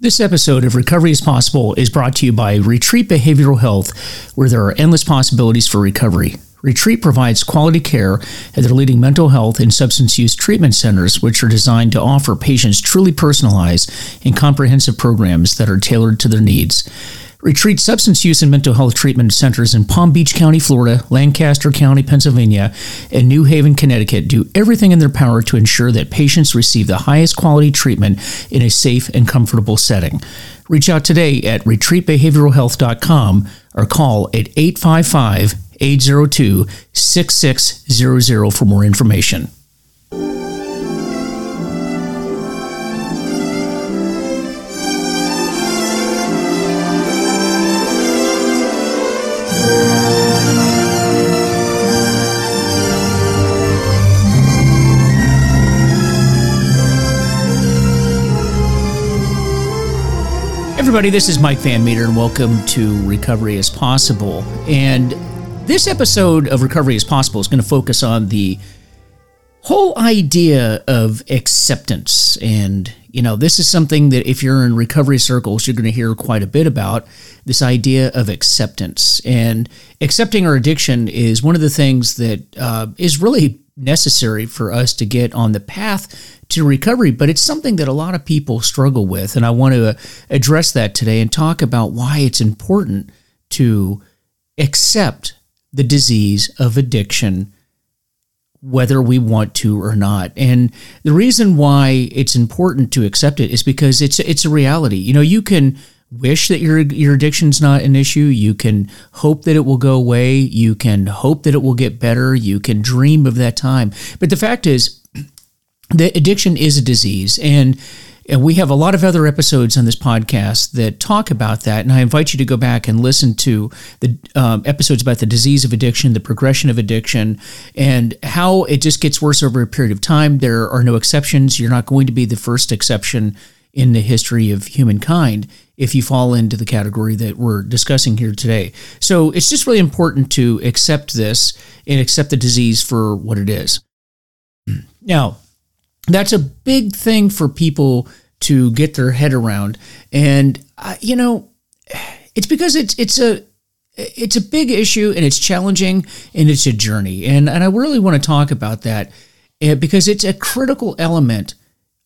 This episode of Recovery is Possible is brought to you by Retreat Behavioral Health, where there are endless possibilities for recovery. Retreat provides quality care at their leading mental health and substance use treatment centers, which are designed to offer patients truly personalized and comprehensive programs that are tailored to their needs. Retreat substance use and mental health treatment centers in Palm Beach County, Florida, Lancaster County, Pennsylvania, and New Haven, Connecticut do everything in their power to ensure that patients receive the highest quality treatment in a safe and comfortable setting. Reach out today at retreatbehavioralhealth.com or call at 855 802 6600 for more information. Everybody. This is Mike Van Meter, and welcome to Recovery is Possible. And this episode of Recovery is Possible is going to focus on the whole idea of acceptance. And, you know, this is something that if you're in recovery circles, you're going to hear quite a bit about this idea of acceptance. And accepting our addiction is one of the things that uh, is really necessary for us to get on the path to recovery, but it's something that a lot of people struggle with. And I want to address that today and talk about why it's important to accept the disease of addiction, whether we want to or not. And the reason why it's important to accept it is because it's it's a reality. You know, you can wish that your your addiction's not an issue. You can hope that it will go away. You can hope that it will get better. You can dream of that time. But the fact is, the addiction is a disease and and we have a lot of other episodes on this podcast that talk about that. And I invite you to go back and listen to the um, episodes about the disease of addiction, the progression of addiction, and how it just gets worse over a period of time. There are no exceptions. You're not going to be the first exception in the history of humankind if you fall into the category that we're discussing here today. So it's just really important to accept this and accept the disease for what it is. Now, that's a big thing for people to get their head around. And uh, you know, it's because it's it's a it's a big issue and it's challenging and it's a journey. And and I really want to talk about that uh, because it's a critical element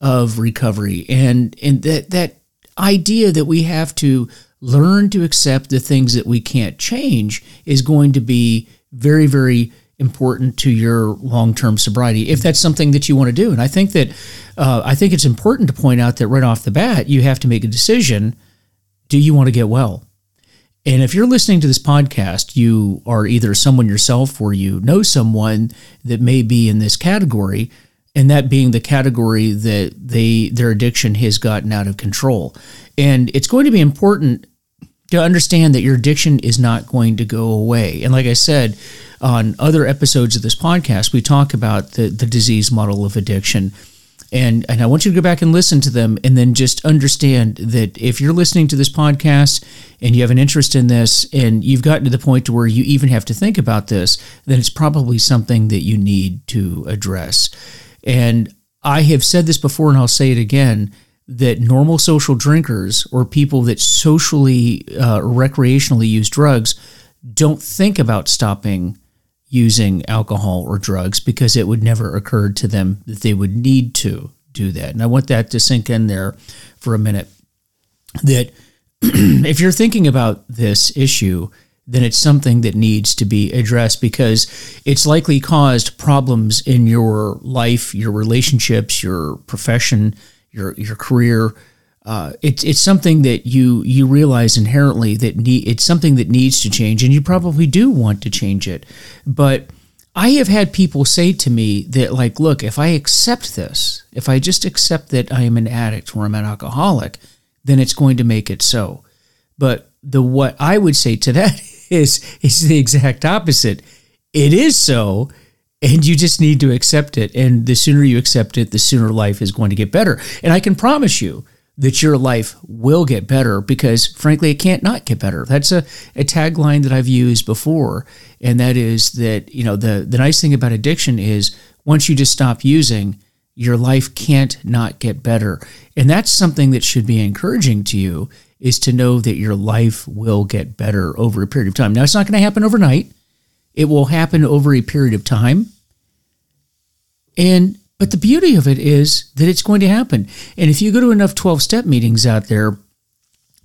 of recovery. And and that that idea that we have to learn to accept the things that we can't change is going to be very very important to your long-term sobriety if that's something that you want to do. And i think that uh, i think it's important to point out that right off the bat you have to make a decision do you want to get well? And if you're listening to this podcast you are either someone yourself or you know someone that may be in this category and that being the category that they their addiction has gotten out of control and it's going to be important to understand that your addiction is not going to go away and like i said on other episodes of this podcast, we talk about the, the disease model of addiction. And, and I want you to go back and listen to them and then just understand that if you're listening to this podcast and you have an interest in this and you've gotten to the point to where you even have to think about this, then it's probably something that you need to address. And I have said this before and I'll say it again that normal social drinkers or people that socially uh, recreationally use drugs don't think about stopping using alcohol or drugs because it would never occur to them that they would need to do that. And I want that to sink in there for a minute. That if you're thinking about this issue, then it's something that needs to be addressed because it's likely caused problems in your life, your relationships, your profession, your your career, uh, it's it's something that you you realize inherently that it's something that needs to change, and you probably do want to change it. But I have had people say to me that like, look, if I accept this, if I just accept that I am an addict or I'm an alcoholic, then it's going to make it so. But the what I would say to that is is the exact opposite. It is so, and you just need to accept it. And the sooner you accept it, the sooner life is going to get better. And I can promise you that your life will get better because frankly it can't not get better that's a, a tagline that i've used before and that is that you know the, the nice thing about addiction is once you just stop using your life can't not get better. And that's something that should be encouraging to you is to know that your life will get better over a period of time. Now, it's not going to happen overnight. It will happen over a period of time. And but the beauty of it is that it's going to happen. And if you go to enough 12 step meetings out there,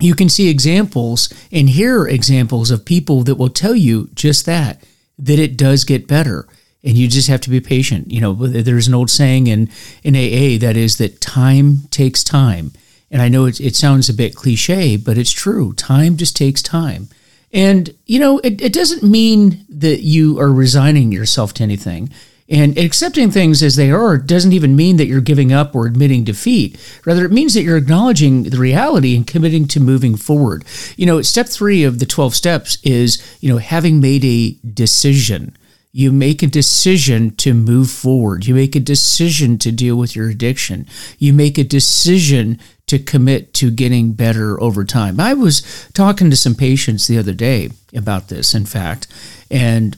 you can see examples and hear examples of people that will tell you just that, that it does get better. And you just have to be patient. You know, there's an old saying in, in AA that is that time takes time. And I know it, it sounds a bit cliche, but it's true. Time just takes time. And, you know, it, it doesn't mean that you are resigning yourself to anything. And accepting things as they are doesn't even mean that you're giving up or admitting defeat. Rather, it means that you're acknowledging the reality and committing to moving forward. You know, step three of the 12 steps is, you know, having made a decision. You make a decision to move forward. You make a decision to deal with your addiction. You make a decision to commit to getting better over time. I was talking to some patients the other day about this, in fact, and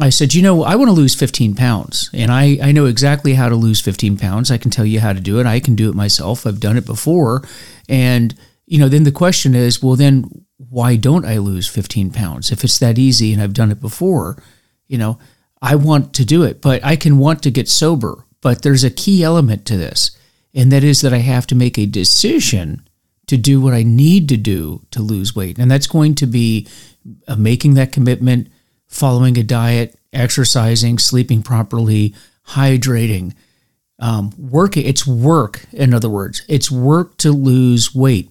I said, you know, I want to lose 15 pounds, and I, I know exactly how to lose 15 pounds. I can tell you how to do it. I can do it myself. I've done it before. And, you know, then the question is, well, then why don't I lose 15 pounds? If it's that easy and I've done it before, you know, I want to do it, but I can want to get sober. But there's a key element to this, and that is that I have to make a decision to do what I need to do to lose weight. And that's going to be uh, making that commitment following a diet, exercising, sleeping properly, hydrating, um, working. It's work, in other words, it's work to lose weight.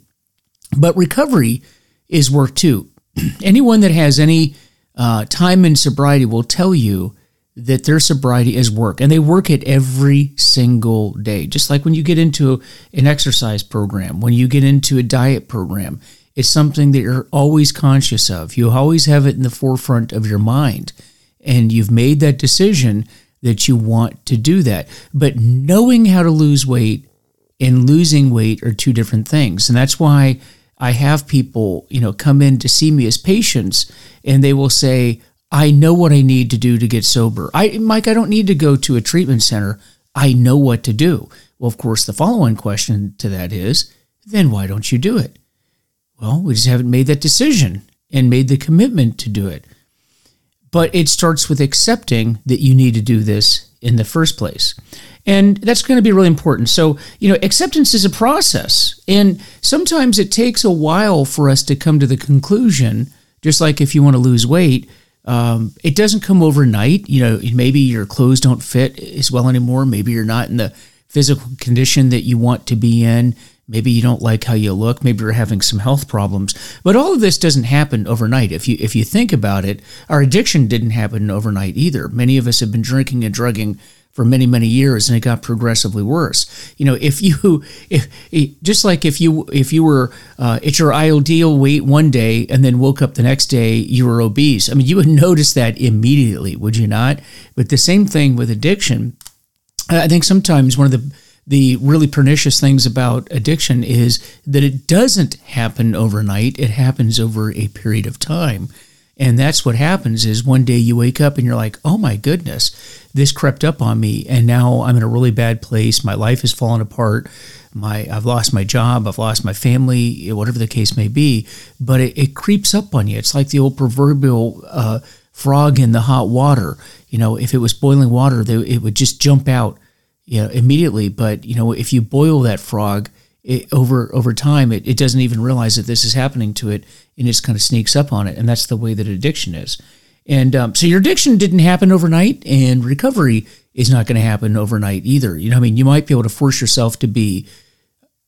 But recovery is work too. Anyone that has any uh, time in sobriety will tell you that their sobriety is work and they work it every single day. Just like when you get into an exercise program, when you get into a diet program, it's something that you're always conscious of. You always have it in the forefront of your mind. And you've made that decision that you want to do that. But knowing how to lose weight and losing weight are two different things. And that's why I have people, you know, come in to see me as patients and they will say, I know what I need to do to get sober. I Mike, I don't need to go to a treatment center. I know what to do. Well, of course, the follow-on question to that is, then why don't you do it? Well, we just haven't made that decision and made the commitment to do it. But it starts with accepting that you need to do this in the first place. And that's going to be really important. So, you know, acceptance is a process. And sometimes it takes a while for us to come to the conclusion, just like if you want to lose weight, um, it doesn't come overnight. You know, maybe your clothes don't fit as well anymore. Maybe you're not in the physical condition that you want to be in. Maybe you don't like how you look. Maybe you're having some health problems. But all of this doesn't happen overnight. If you if you think about it, our addiction didn't happen overnight either. Many of us have been drinking and drugging for many many years and it got progressively worse you know if you if just like if you if you were uh, at your ideal weight one day and then woke up the next day you were obese i mean you would notice that immediately would you not but the same thing with addiction i think sometimes one of the the really pernicious things about addiction is that it doesn't happen overnight. It happens over a period of time. And that's what happens is one day you wake up and you're like, oh my goodness, this crept up on me. And now I'm in a really bad place. My life has fallen apart. My, I've lost my job. I've lost my family, whatever the case may be. But it, it creeps up on you. It's like the old proverbial uh, frog in the hot water. You know, if it was boiling water, they, it would just jump out you know, immediately. But you know, if you boil that frog it, over over time, it, it doesn't even realize that this is happening to it, and just kind of sneaks up on it. And that's the way that addiction is. And um, so your addiction didn't happen overnight, and recovery is not going to happen overnight either. You know, I mean, you might be able to force yourself to be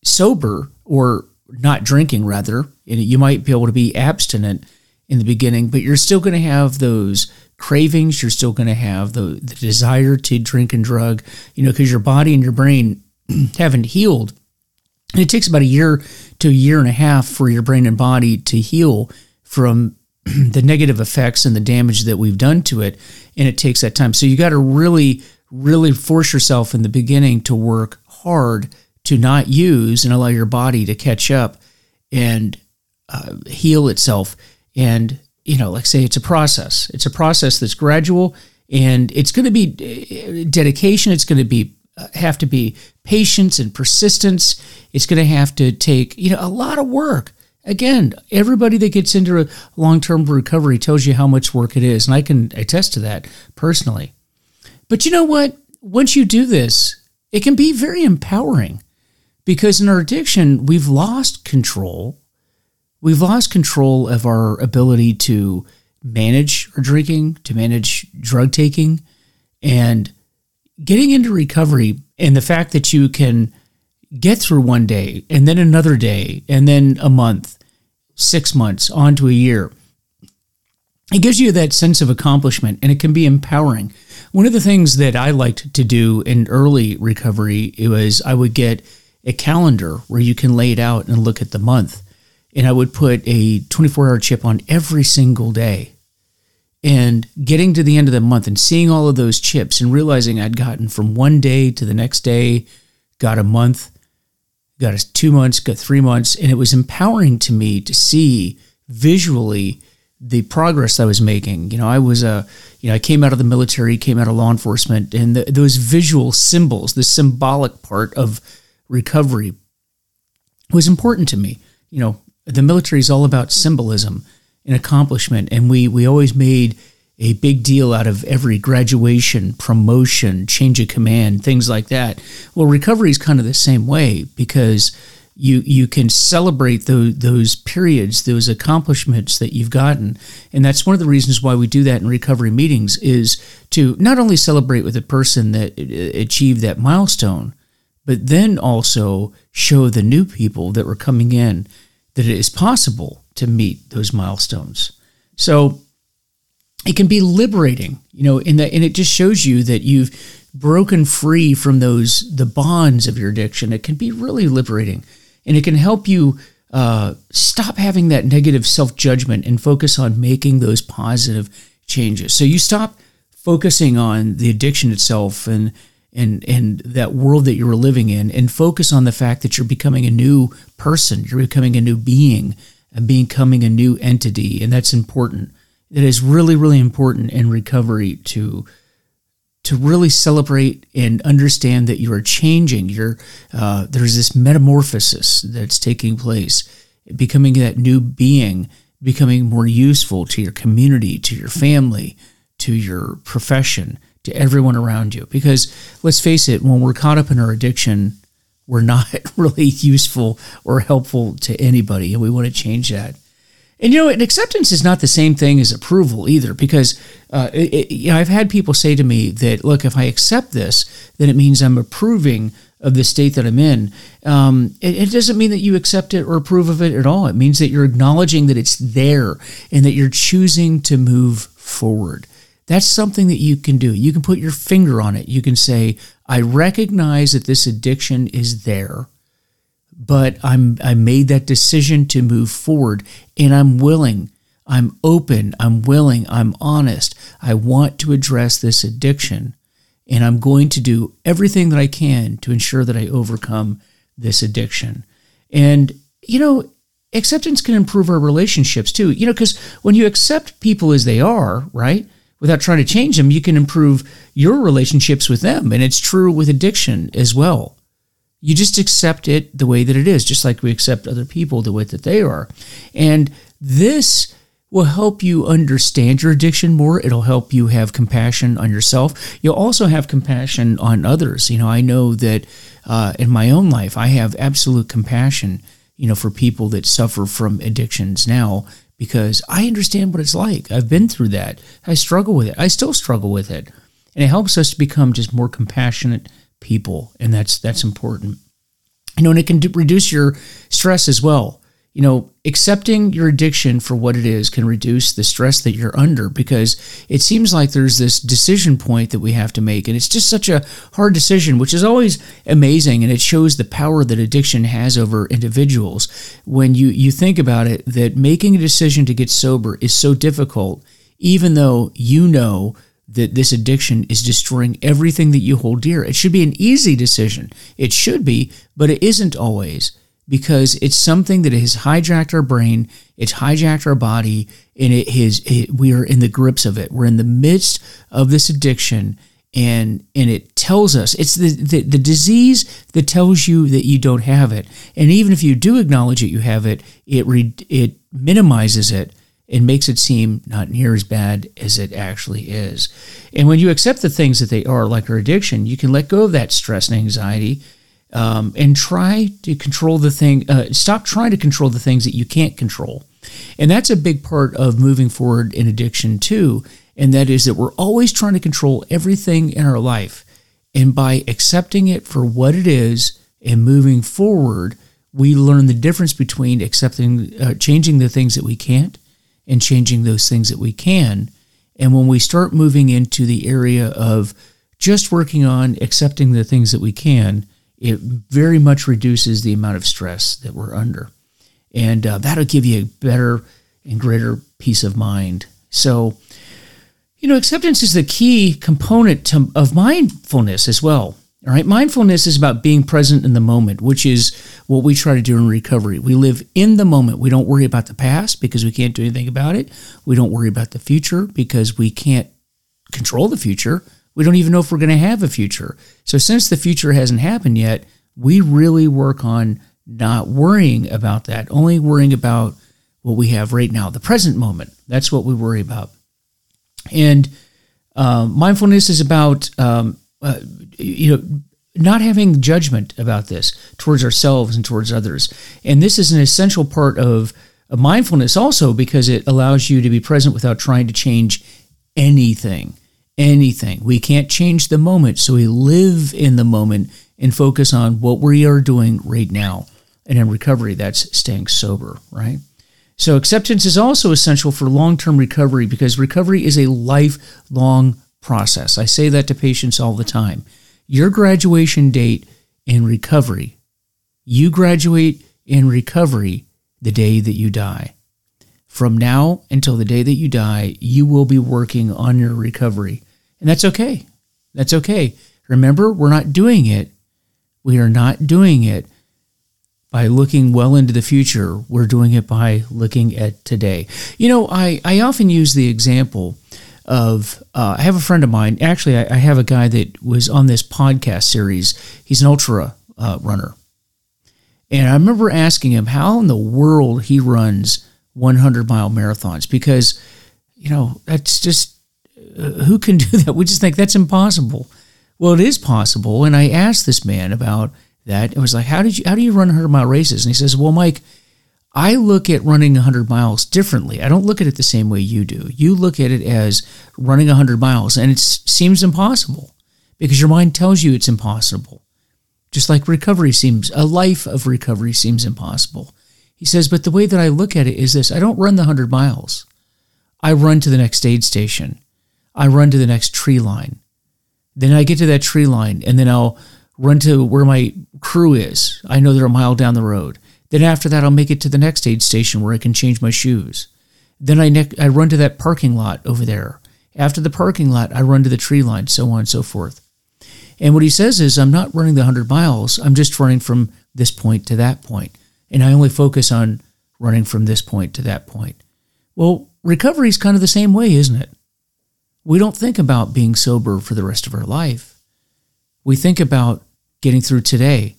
sober or not drinking, rather. And you might be able to be abstinent in the beginning, but you're still going to have those cravings. You're still going to have the, the desire to drink and drug, you know, because your body and your brain haven't healed. It takes about a year to a year and a half for your brain and body to heal from the negative effects and the damage that we've done to it. And it takes that time. So you got to really, really force yourself in the beginning to work hard to not use and allow your body to catch up and uh, heal itself. And you know, like say it's a process. It's a process that's gradual and it's going to be uh, dedication. It's going to be Uh, have to be patience and persistence. It's going to have to take, you know, a lot of work. Again, everybody that gets into a long-term recovery tells you how much work it is, and I can attest to that personally. But you know what? Once you do this, it can be very empowering because in our addiction, we've lost control. We've lost control of our ability to manage our drinking, to manage drug taking, and getting into recovery and the fact that you can get through one day and then another day and then a month, six months, on to a year. It gives you that sense of accomplishment and it can be empowering. One of the things that I liked to do in early recovery was I would get a calendar where you can lay it out and look at the month. And I would put a 24 hour chip on every single day and getting to the end of the month and seeing all of those chips and realizing I'd gotten from one day to the next day, got a month, got a two months, got three months, and it was empowering to me to see visually the progress I was making. You know, I was a, you know, I came out of the military, came out of law enforcement, and the, those visual symbols, the symbolic part of recovery, was important to me. You know, the military is all about symbolism an accomplishment. And we, we always made a big deal out of every graduation, promotion, change of command, things like that. Well, recovery is kind of the same way because you you can celebrate those those periods, those accomplishments that you've gotten, and that's one of the reasons why we do that in recovery meetings is to not only celebrate with the person that uh, achieved that milestone, but then also show the new people that were coming in that it is possible to meet those milestones. So it can be liberating, you know, in that, and it just shows you that you've broken free from those the bonds of your addiction. It can be really liberating, and it can help you uh, stop having that negative self judgment and focus on making those positive changes. So you stop focusing on the addiction itself and and and that world that you were living in and focus on the fact that you're becoming a new person. You're becoming a new being and becoming a new entity and that's important. It is really really important in recovery to to really celebrate and understand that you are changing. You're uh, there's this metamorphosis that's taking place becoming that new being becoming more useful to your community to your family to your profession to everyone around you. Because let's face it, when we're caught up in our addiction, we're not really useful or helpful to anybody, and we want to change that. And you know, acceptance is not the same thing as approval either, because uh, it, you know, I've had people say to me that, look, if I accept this, then it means I'm approving of the state that I'm in. Um, it, it, doesn't mean that you accept it or approve of it at all. It means that you're acknowledging that it's there and that you're choosing to move forward. That's something that you can do. You can put your finger on it. You can say, I recognize that this addiction is there, but I'm I made that decision to move forward and I'm willing. I'm open, I'm willing, I'm honest. I want to address this addiction and I'm going to do everything that I can to ensure that I overcome this addiction. And you know, acceptance can improve our relationships too. You know, cuz when you accept people as they are, right? Without trying to change them, you can improve your relationships with them. And it's true with addiction as well. You just accept it the way that it is, just like we accept other people the way that they are. And this will help you understand your addiction more. It'll help you have compassion on yourself. You'll also have compassion on others. You know, I know that uh, in my own life, I have absolute compassion, you know, for people that suffer from addictions now because I understand what it's like. I've been through that. I struggle with it. I still struggle with it. And it helps us to become just more compassionate people, and that's that's important. You know, and it can reduce your stress as well you know, accepting your addiction for what it is can reduce the stress that you're under because it seems like there's this decision point that we have to make. And it's just such a hard decision, which is always amazing. And it shows the power that addiction has over individuals. When you, you think about it, that making a decision to get sober is so difficult, even though you know that this addiction is destroying everything that you hold dear. It should be an easy decision. It should be, but it isn't always because it's something that has hijacked our brain, it's hijacked our body, and it has it, we are in the grips of it. We're in the midst of this addiction, and and it tells us it's the, the, the disease that tells you that you don't have it and even if you do acknowledge that you have it it re, it minimizes it and makes it seem not near as bad as it actually is and when you accept the things that they are like our addiction you can let go of that stress and anxiety um, and try to control the thing uh, stop trying to control the things that you can't control and that's a big part of moving forward in addiction too and that is that we're always trying to control everything in our life. And by accepting it for what it is and moving forward, we learn the difference between accepting, uh, changing the things that we can't and changing those things that we can. And when we start moving into the area of just working on accepting the things that we can, it very much reduces the amount of stress that we're under. And uh, that'll give you a better and greater peace of mind. So, you know, acceptance is the key component to, of mindfulness as well. All right, mindfulness is about being present in the moment, which is what we try to do in recovery. We live in the moment. We don't worry about the past because we can't do anything about it. We don't worry about the future because we can't control the future. We don't even know if we're going to have a future. So, since the future hasn't happened yet, we really work on not worrying about that, only worrying about what we have right now, the present moment. That's what we worry about. And uh, mindfulness is about um, uh, you know not having judgment about this towards ourselves and towards others. And this is an essential part of, of mindfulness also because it allows you to be present without trying to change anything. Anything. We can't change the moment, so we live in the moment and focus on what we are doing right now. And in recovery, that's staying sober, right? So, acceptance is also essential for long term recovery because recovery is a lifelong process. I say that to patients all the time. Your graduation date in recovery, you graduate in recovery the day that you die. From now until the day that you die, you will be working on your recovery. And that's okay. That's okay. Remember, we're not doing it. We are not doing it by looking well into the future. We're doing it by looking at today. You know, I, I often use the example of uh, I have a friend of mine. Actually, I, I, have a guy that was on this podcast series. He's an ultra uh, runner. And I remember asking him how in the world he runs 100 mile marathons because, you know, that's just who can do that? We just think that's impossible. Well, it is possible. And I asked this man about that. It was like, how did you how do you run 100 mile races? And he says, well, Mike, I look at running 100 miles differently. I don't look at it the same way you do. You look at it as running 100 miles, and it seems impossible because your mind tells you it's impossible. Just like recovery seems, a life of recovery seems impossible. He says, but the way that I look at it is this I don't run the 100 miles. I run to the next aid station. I run to the next tree line. Then I get to that tree line, and then I'll run to where my crew is. I know they're a mile down the road. Then after that, I'll make it to the next aid station where I can change my shoes. Then I, ne- I run to that parking lot over there. After the parking lot, I run to the tree line, so on and so forth. And what he says is, I'm not running the 100 miles, I'm just running from this point to that point. And I only focus on running from this point to that point. Well, recovery is kind of the same way, isn't it? We don't think about being sober for the rest of our life. We think about getting through today.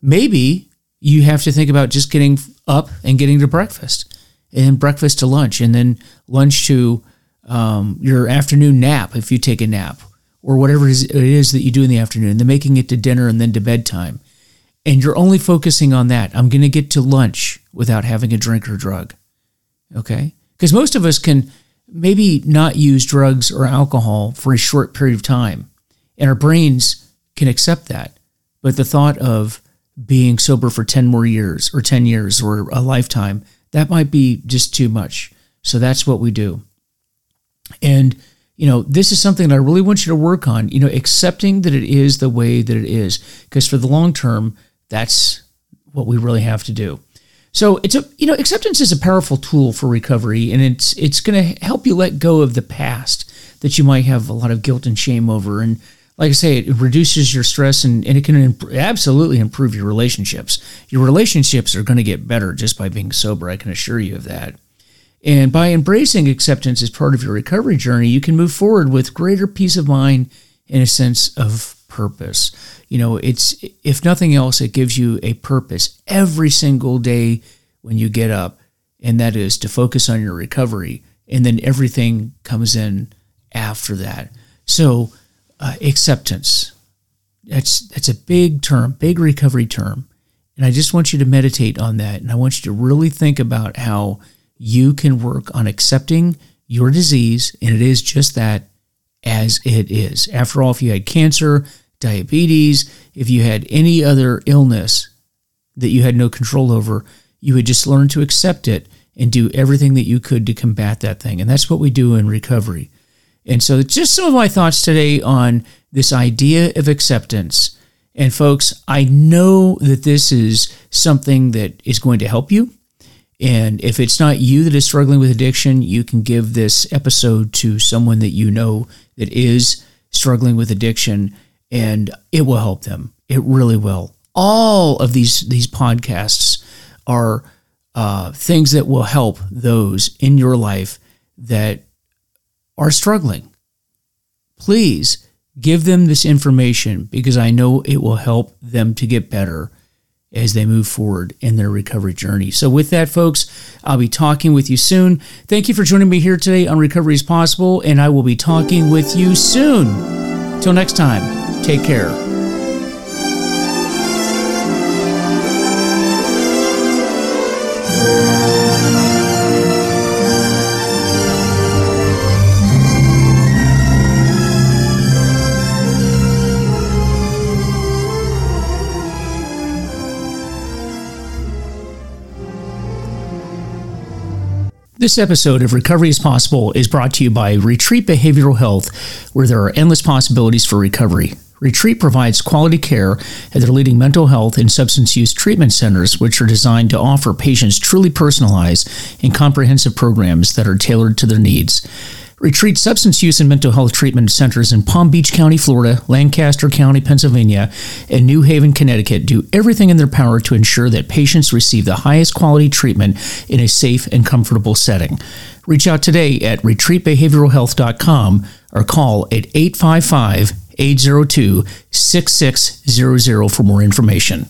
Maybe you have to think about just getting up and getting to breakfast, and then breakfast to lunch, and then lunch to um, your afternoon nap if you take a nap, or whatever it is that you do in the afternoon, then making it to dinner and then to bedtime. And you're only focusing on that. I'm going to get to lunch without having a drink or drug. Okay? Because most of us can maybe not use drugs or alcohol for a short period of time, and our brains can accept that. But the thought of being sober for 10 more years or 10 years or a lifetime, that might be just too much. So that's what we do. And, you know, this is something that I really want you to work on, you know, accepting that it is the way that it is. Because for the long term, that's what we really have to do. So it's a you know acceptance is a powerful tool for recovery, and it's it's going to help you let go of the past that you might have a lot of guilt and shame over, and like I say, it reduces your stress and, and it can imp- absolutely improve your relationships. Your relationships are going to get better just by being sober. I can assure you of that. And by embracing acceptance as part of your recovery journey, you can move forward with greater peace of mind and a sense of purpose. You know, it's if nothing else, it gives you a purpose every single day when you get up, and that is to focus on your recovery, and then everything comes in after that. So, uh, acceptance. That's that's a big term, big recovery term, and I just want you to meditate on that, and I want you to really think about how you can work on accepting your disease, and it is just that as it is. After all, if you had cancer, diabetes, if you had any other illness that you had no control over, you would just learn to accept it and do everything that you could to combat that thing. And that's what we do in recovery. And so, just some of my thoughts today on this idea of acceptance. And, folks, I know that this is something that is going to help you. And if it's not you that is struggling with addiction, you can give this episode to someone that you know that is struggling with addiction, and it will help them. It really will. All of these these podcasts are uh, things that will help those in your life that are struggling. Please give them this information because I know it will help them to get better as they move forward in their recovery journey. So, with that, folks, I'll be talking with you soon. Thank you for joining me here today on Recovery is Possible, and I will be talking with you soon. Till next time, take care. This episode of Recovery is Possible is brought to you by Retreat Behavioral Health, where there are endless possibilities for recovery. Retreat provides quality care at their leading mental health and substance use treatment centers, which are designed to offer patients truly personalized and comprehensive programs that are tailored to their needs. Retreat substance use and mental health treatment centers in Palm Beach County, Florida, Lancaster County, Pennsylvania, and New Haven, Connecticut do everything in their power to ensure that patients receive the highest quality treatment in a safe and comfortable setting. Reach out today at retreatbehavioralhealth.com or call at 855 802 6600 for more information.